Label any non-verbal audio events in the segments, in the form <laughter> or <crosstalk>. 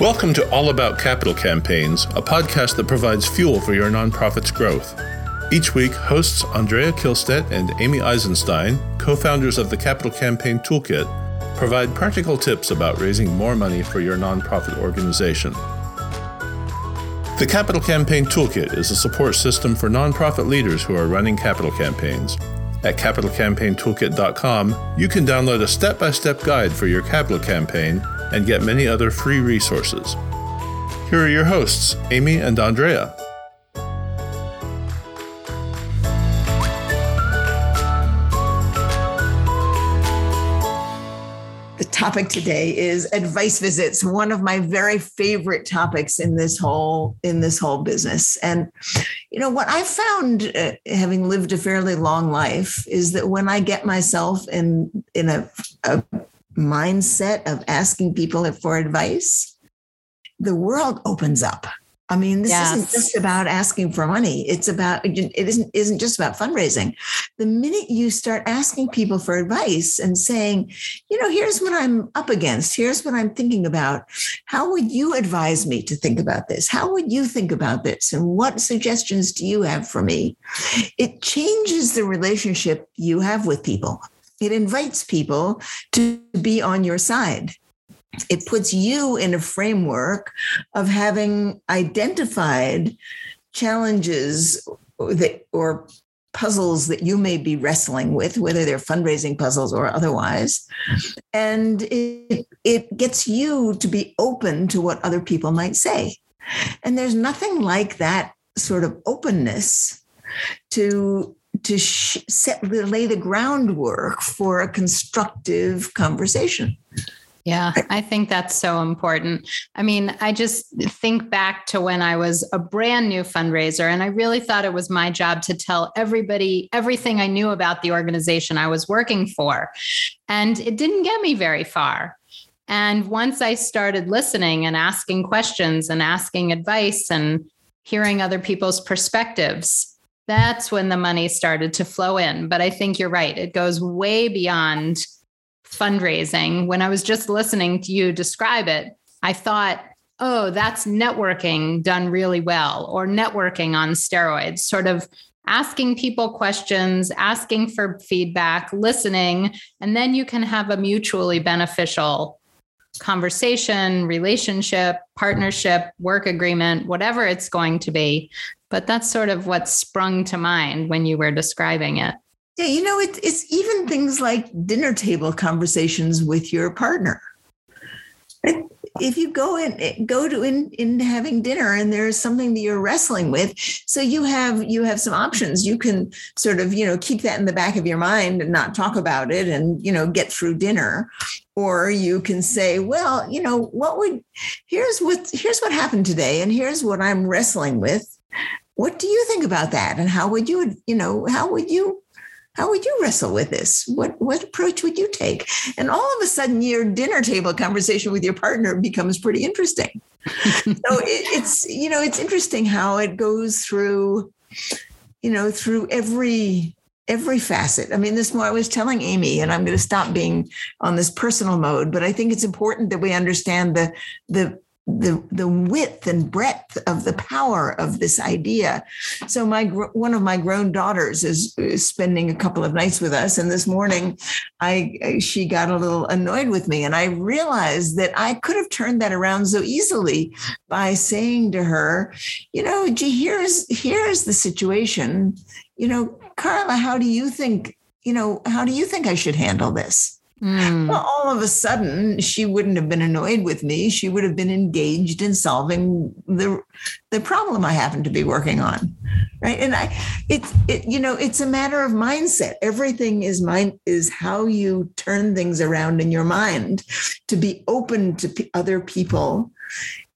Welcome to All About Capital Campaigns, a podcast that provides fuel for your nonprofit's growth. Each week, hosts Andrea Kihlstedt and Amy Eisenstein, co founders of the Capital Campaign Toolkit, provide practical tips about raising more money for your nonprofit organization. The Capital Campaign Toolkit is a support system for nonprofit leaders who are running capital campaigns. At capitalcampaigntoolkit.com, you can download a step by step guide for your capital campaign and get many other free resources. Here are your hosts, Amy and Andrea. The topic today is advice visits, one of my very favorite topics in this whole in this whole business. And you know what I found uh, having lived a fairly long life is that when I get myself in in a, a mindset of asking people for advice, the world opens up. I mean, this yes. isn't just about asking for money. It's about it isn't isn't just about fundraising. The minute you start asking people for advice and saying, you know, here's what I'm up against, here's what I'm thinking about. How would you advise me to think about this? How would you think about this? And what suggestions do you have for me? It changes the relationship you have with people it invites people to be on your side. It puts you in a framework of having identified challenges that or puzzles that you may be wrestling with, whether they're fundraising puzzles or otherwise. And it, it gets you to be open to what other people might say. And there's nothing like that sort of openness to to sh- set lay the groundwork for a constructive conversation. Yeah, I think that's so important. I mean, I just think back to when I was a brand new fundraiser, and I really thought it was my job to tell everybody everything I knew about the organization I was working for. And it didn't get me very far. And once I started listening and asking questions and asking advice and hearing other people's perspectives, that's when the money started to flow in. But I think you're right. It goes way beyond fundraising. When I was just listening to you describe it, I thought, oh, that's networking done really well, or networking on steroids, sort of asking people questions, asking for feedback, listening, and then you can have a mutually beneficial conversation, relationship, partnership, work agreement, whatever it's going to be. But that's sort of what sprung to mind when you were describing it. Yeah, you know, it, it's even things like dinner table conversations with your partner. If you go in, eh, go to in, in having dinner and there's something that you're wrestling with, so you have you have some options. You can sort of you know keep that in the back of your mind and not talk about it, and you know get through dinner, or you can say, well, you know what would here's what here's what happened today, and here's what I'm wrestling with, what do you think about that? And how would you, you know, how would you how would you wrestle with this? What what approach would you take? And all of a sudden, your dinner table conversation with your partner becomes pretty interesting. <laughs> so it, it's you know it's interesting how it goes through, you know, through every every facet. I mean, this more I was telling Amy, and I'm going to stop being on this personal mode, but I think it's important that we understand the the the the width and breadth of the power of this idea. So my one of my grown daughters is, is spending a couple of nights with us, and this morning, I she got a little annoyed with me, and I realized that I could have turned that around so easily by saying to her, you know, gee, here's here's the situation. You know, Carla, how do you think? You know, how do you think I should handle this? Mm. Well, all of a sudden, she wouldn't have been annoyed with me. She would have been engaged in solving the the problem I happen to be working on, right? And I, it's it, you know, it's a matter of mindset. Everything is mind is how you turn things around in your mind to be open to p- other people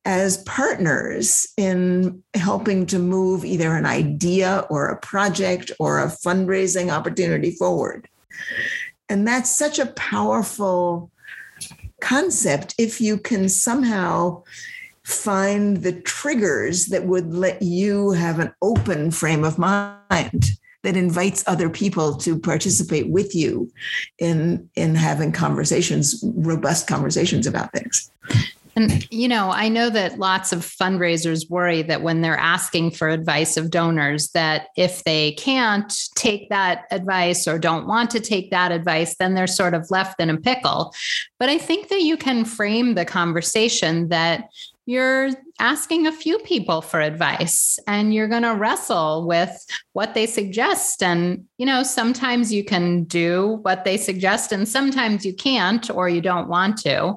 as partners in helping to move either an idea or a project or a fundraising opportunity forward. And that's such a powerful concept if you can somehow find the triggers that would let you have an open frame of mind that invites other people to participate with you in in having conversations robust conversations about things And, you know, I know that lots of fundraisers worry that when they're asking for advice of donors, that if they can't take that advice or don't want to take that advice, then they're sort of left in a pickle. But I think that you can frame the conversation that you're asking a few people for advice and you're going to wrestle with what they suggest. And you know sometimes you can do what they suggest and sometimes you can't or you don't want to.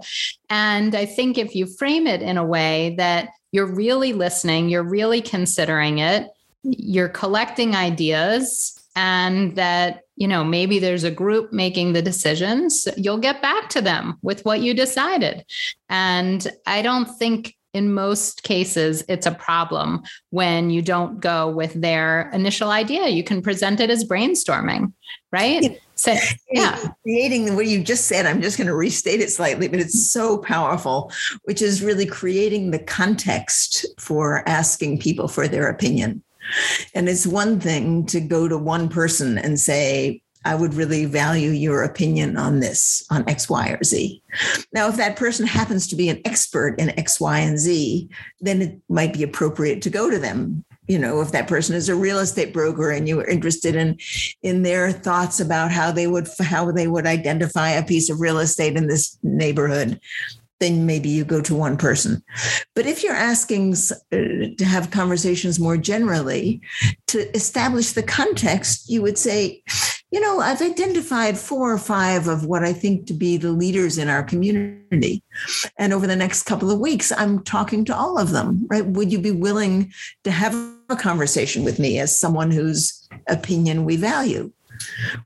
And i think if you frame it in a way that you're really listening you're really considering it you're collecting ideas and that you know maybe there's a group making the decisions you'll get back to them with what you decided. And i don't think in most cases, it's a problem when you don't go with their initial idea. You can present it as brainstorming, right? So, yeah. Creating what you just said, I'm just going to restate it slightly, but it's so powerful, which is really creating the context for asking people for their opinion. And it's one thing to go to one person and say, I would really value your opinion on this, on X, Y, or Z. Now, if that person happens to be an expert in X, Y, and Z, then it might be appropriate to go to them. You know, if that person is a real estate broker and you are interested in in their thoughts about how they would how they would identify a piece of real estate in this neighborhood, then maybe you go to one person. But if you're asking uh, to have conversations more generally, to establish the context, you would say, you know, I've identified four or five of what I think to be the leaders in our community. And over the next couple of weeks, I'm talking to all of them, right? Would you be willing to have a conversation with me as someone whose opinion we value?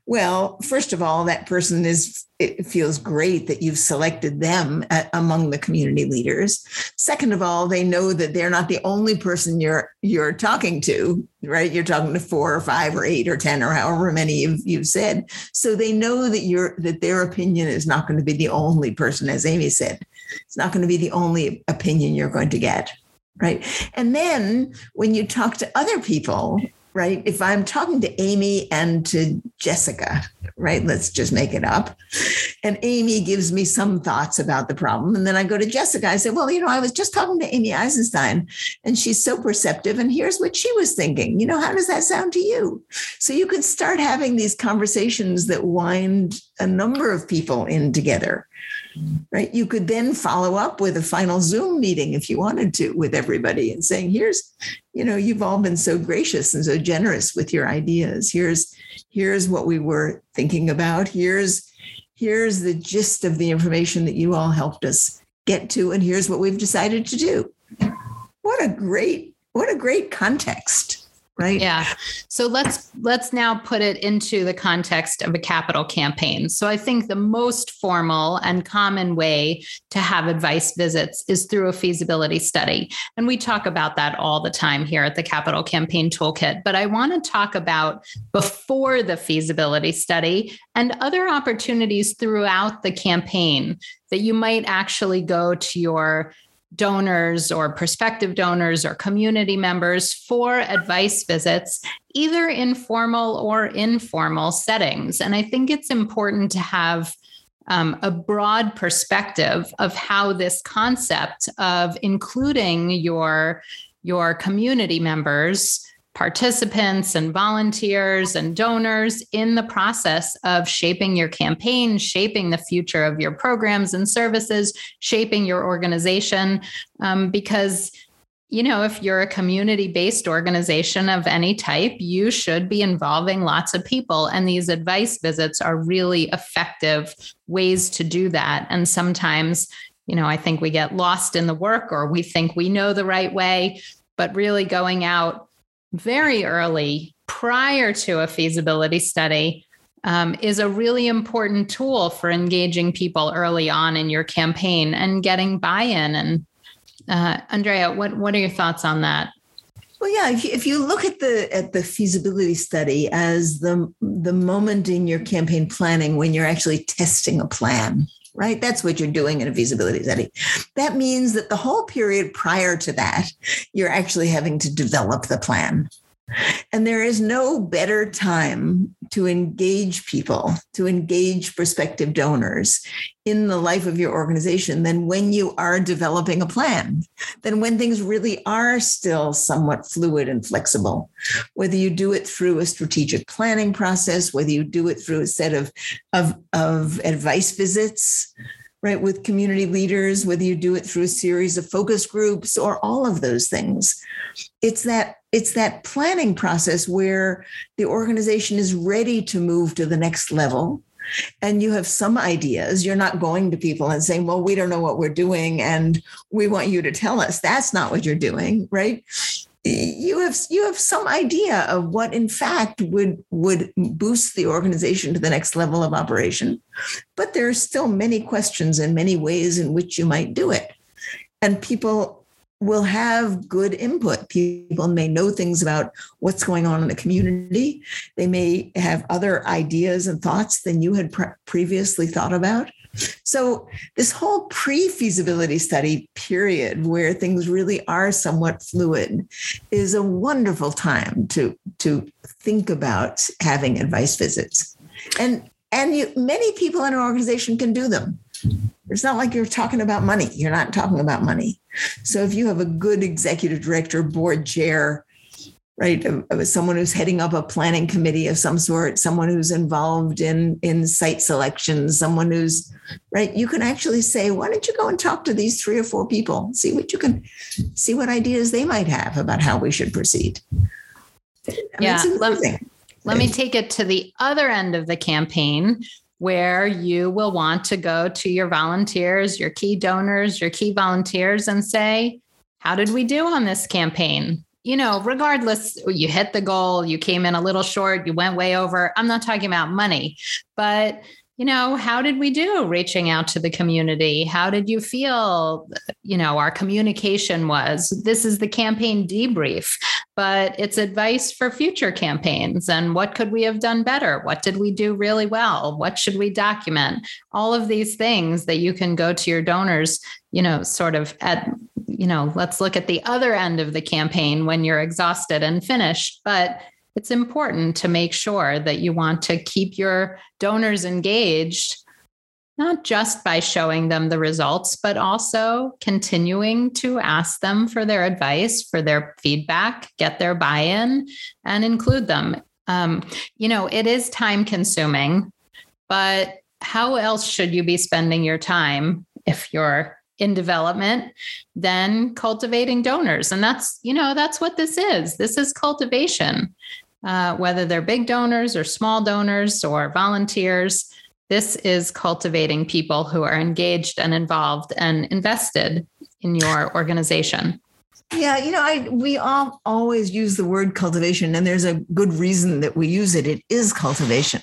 Well, first of all, that person is, it feels great that you've selected them at, among the community leaders. Second of all, they know that they're not the only person you're, you're talking to, right? You're talking to four or five or eight or 10 or however many you've, you've said. So they know that you're, that their opinion is not going to be the only person, as Amy said, it's not going to be the only opinion you're going to get right? And then when you talk to other people, right? If I'm talking to Amy and to Jessica, right? Let's just make it up. And Amy gives me some thoughts about the problem. And then I go to Jessica. I say, well, you know, I was just talking to Amy Eisenstein and she's so perceptive. And here's what she was thinking. You know, how does that sound to you? So you can start having these conversations that wind a number of people in together right? You could then follow up with a final Zoom meeting if you wanted to with everybody and saying, here's, you know, you've all been so gracious and so generous with your ideas. Here's, here's what we were thinking about. Here's, here's the gist of the information that you all helped us get to, and here's what we've decided to do. What a great, what a great context right? Yeah. So let's let's now put it into the context of a capital campaign. So i think the most formal and common way to have advice visits is through a feasibility study. And we talk about that all the time here at the capital campaign toolkit. But i want to talk about before the feasibility study and other opportunities throughout the campaign that you might actually go to your donors or prospective donors or community members for advice visits, either in formal or informal settings. And I think it's important to have um, a broad perspective of how this concept of including your your community members participants and volunteers and donors in the process of shaping your campaign, shaping the future of your programs and services, shaping your organization. Um, because, you know, if you're a community based organization of any type, you should be involving lots of people. And these advice visits are really effective ways to do that. And sometimes, you know, I think we get lost in the work or we think we know the right way, but really going out very early prior to a feasibility study um, is a really important tool for engaging people early on in your campaign and getting buy-in. And uh, Andrea, what what are your thoughts on that? Well, yeah, if you, if you look at the at the feasibility study as the the moment in your campaign planning when you're actually testing a plan, right? That's what you're doing in a feasibility study. That means that the whole period prior to that, you're actually having to develop the plan. And there is no better time to engage people, to engage prospective donors in the life of your organization than when you are developing a plan, than when things really are still somewhat fluid and flexible. Whether you do it through a strategic planning process, whether you do it through a set of, of, of advice visits, right, with community leaders, whether you do it through a series of focus groups or all of those things. It's that it's that planning process where the organization is ready to move to the next level. And you have some ideas. You're not going to people and saying well we don't know what we're doing and we want you to tell us. That's not what you're doing right? You have you have some idea of what in fact would would boost the organization to the next level of operation. But there are still many questions and many ways in which you might do it. And people will have good input people may know things about what's going on in the community they may have other ideas and thoughts than you had pre- previously thought about so, this whole pre feasibility study period, where things really are somewhat fluid, is a wonderful time to, to think about having advice visits. And, and you, many people in an organization can do them. It's not like you're talking about money. You're not talking about money. So, if you have a good executive director, board chair, right someone who's heading up a planning committee of some sort someone who's involved in in site selection someone who's right you can actually say why don't you go and talk to these three or four people see what you can see what ideas they might have about how we should proceed I yeah mean, let, let me take it to the other end of the campaign where you will want to go to your volunteers your key donors your key volunteers and say how did we do on this campaign you know, regardless, you hit the goal, you came in a little short, you went way over. I'm not talking about money, but you know, how did we do reaching out to the community? How did you feel, you know, our communication was? This is the campaign debrief, but it's advice for future campaigns. And what could we have done better? What did we do really well? What should we document? All of these things that you can go to your donors, you know, sort of at you know, let's look at the other end of the campaign when you're exhausted and finished. But it's important to make sure that you want to keep your donors engaged, not just by showing them the results, but also continuing to ask them for their advice, for their feedback, get their buy in, and include them. Um, you know, it is time consuming, but how else should you be spending your time if you're in development than cultivating donors. And that's, you know, that's what this is. This is cultivation, uh, whether they're big donors or small donors or volunteers. This is cultivating people who are engaged and involved and invested in your organization. Yeah, you know, I we all always use the word cultivation, and there's a good reason that we use it. It is cultivation.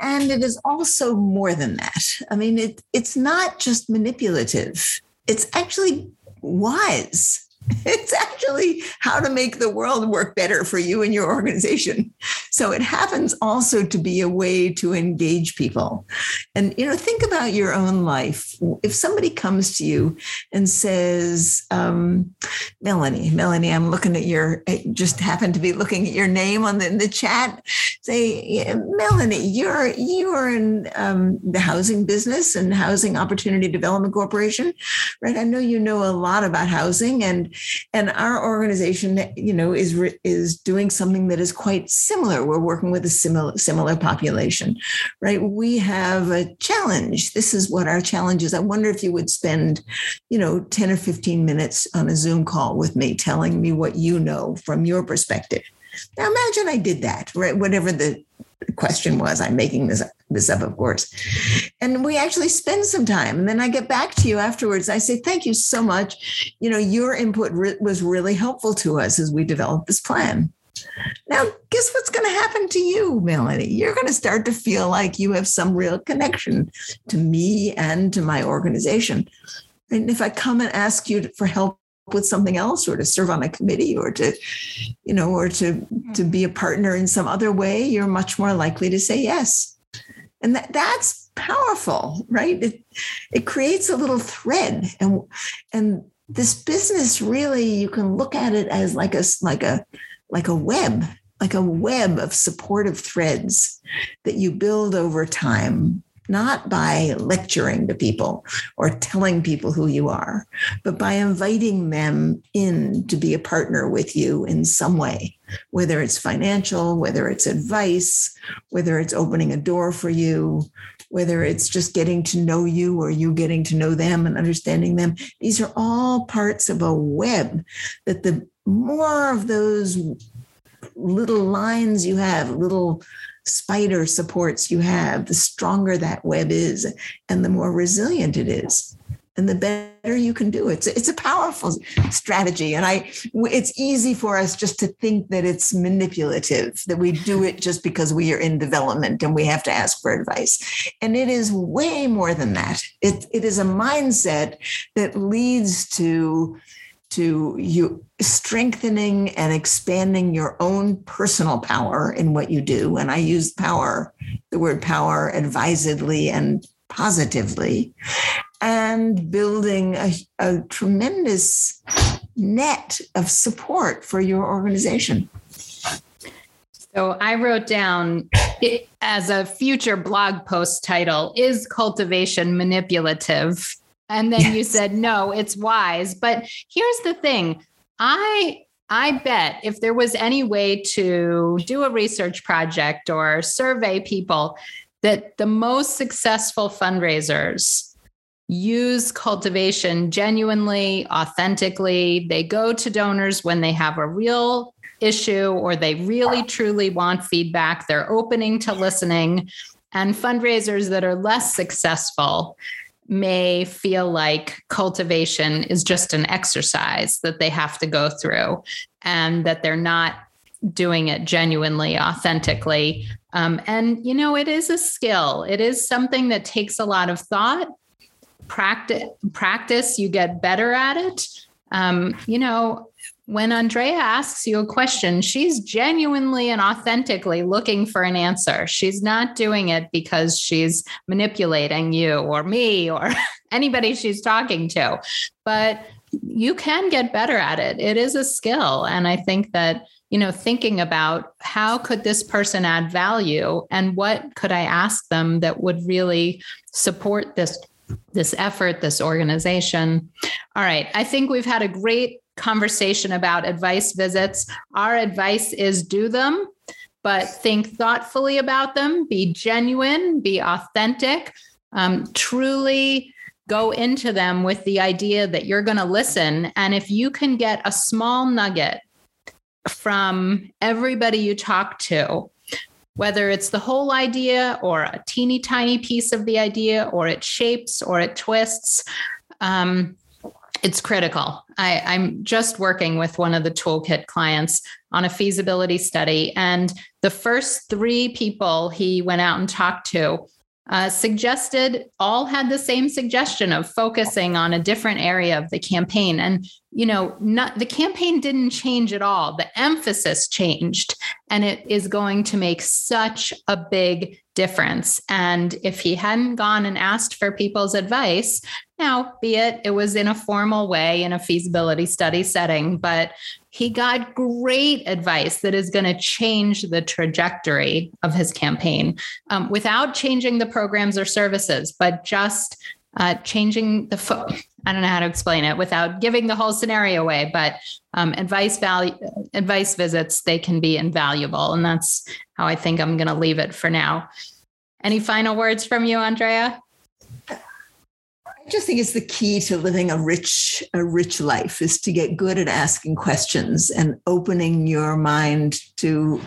And it is also more than that. I mean, it, it's not just manipulative, it's actually wise. <laughs> It's actually how to make the world work better for you and your organization. So it happens also to be a way to engage people. And, you know, think about your own life. If somebody comes to you and says, um, Melanie, Melanie, I'm looking at your, I just happened to be looking at your name on the, in the chat. Say, Melanie, you're, you're in um, the housing business and Housing Opportunity Development Corporation, right? I know you know a lot about housing and and our organization you know is is doing something that is quite similar. We're working with a similar similar population right? We have a challenge. This is what our challenge is. I wonder if you would spend you know 10 or 15 minutes on a zoom call with me telling me what you know from your perspective. Now imagine i did that right? Whatever the question was. I'm making this this up, of course. And we actually spend some time, and then I get back to you afterwards. I say, "Thank you so much. You know, your input re- was really helpful to us as we developed this plan." Now, guess what's going to happen to you, Melanie? You're going to start to feel like you have some real connection to me and to my organization. And if I come and ask you for help with something else or to serve on a committee or to you know or to to be a partner in some other way you're much more likely to say yes. And that that's powerful right? It it creates a little thread. And and this business really you can look at it as like a like a like a web, like a web of supportive threads that you build over time not by lecturing to people or telling people who you are, but by inviting them in to be a partner with you in some way, whether it's financial, whether it's advice, whether it's opening a door for you, whether it's just getting to know you or you getting to know them and understanding them. These are all parts of a web that the more of those little lines you have, little spider supports you have, the stronger that web is and the more resilient it is. And the better you can do it. It's, a powerful strategy. And I it's easy for us just to think that it's manipulative, that we do it just because we are in development and we have to ask for advice. And it is way more than that. It, it is a mindset that leads to to you strengthening and expanding your own personal power in what you do. And I use power, the word power advisedly and positively, and building a, a tremendous net of support for your organization. So I wrote down as a future blog post title is cultivation manipulative? And then yes. you said, no, it's wise. But here's the thing I I bet if there was any way to do a research project or survey people, that the most successful fundraisers use cultivation genuinely, authentically. They go to donors when they have a real issue or they really truly want feedback. They're opening to listening. And fundraisers that are less successful may feel like cultivation is just an exercise that they have to go through and that they're not doing it genuinely, authentically. Um, and, you know, it is a skill, it is something that takes a lot of thought. Practice, practice, you get better at it. Um, you know, when Andrea asks you a question, she's genuinely and authentically looking for an answer. She's not doing it because she's manipulating you or me or <laughs> anybody she's talking to. But you can get better at it. It is a skill. And I think that, you know, thinking about how could this person add value and what could I ask them that would really support this this effort, this organization. All right. I think we've had a great conversation about advice visits. Our advice is do them, but think thoughtfully about them, be genuine, be authentic, um, truly go into them with the idea that you're going to listen. And if you can get a small nugget from everybody you talk to, whether it's the whole idea or a teeny tiny piece of the idea, or it shapes or it twists, um, it's critical. I, I'm just working with one of the toolkit clients on a feasibility study. And the first three people he went out and talked to uh, suggested all had the same suggestion of focusing on a different area of the campaign and you know not the campaign didn't change at all the emphasis changed and it is going to make such a big difference. And if he hadn't gone and asked for people's advice now be it it was in a formal way in a feasibility study setting but he got great advice that is going to change the trajectory of his campaign um, without changing the programs or services, but just uh, changing the. Fo- I don't know how to explain it without giving the whole scenario away, but um, advice value advice visits they can be invaluable, and that's how I think I'm going to leave it for now. Any final words from you, Andrea? I just think it's the key to living a rich, a rich life is to get good at asking questions and opening your mind to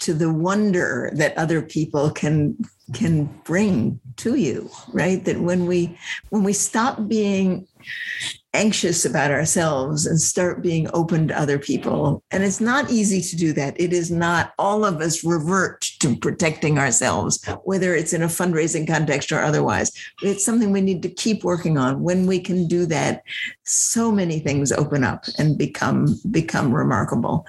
to the wonder that other people can can bring to you right that when we when we stop being anxious about ourselves and start being open to other people. And it's not easy to do that. It is not all of us revert to protecting ourselves, whether it's in a fundraising context or otherwise. It's something we need to keep working on. When we can do that, so many things open up and become become remarkable.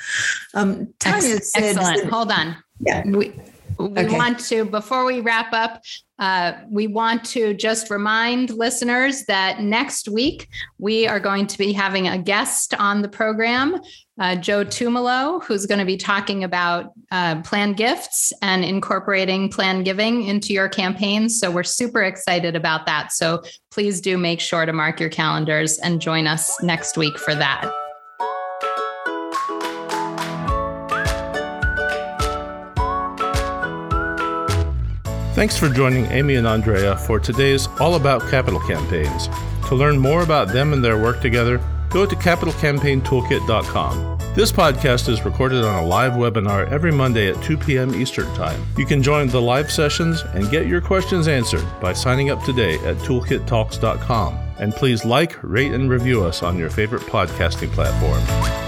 Um, Tanya Ex- said, Excellent. Hold on. Yeah. We, we okay. want to, before we wrap up, uh, we want to just remind listeners that next week we are going to be having a guest on the program, uh, Joe Tumalo, who's going to be talking about uh, plan gifts and incorporating plan giving into your campaigns. So we're super excited about that. So please do make sure to mark your calendars and join us next week for that. Thanks for joining Amy and Andrea for today's All About Capital Campaigns. To learn more about them and their work together, go to capitalcampaigntoolkit.com. This podcast is recorded on a live webinar every Monday at 2 p.m. Eastern Time. You can join the live sessions and get your questions answered by signing up today at toolkittalks.com. And please like, rate, and review us on your favorite podcasting platform.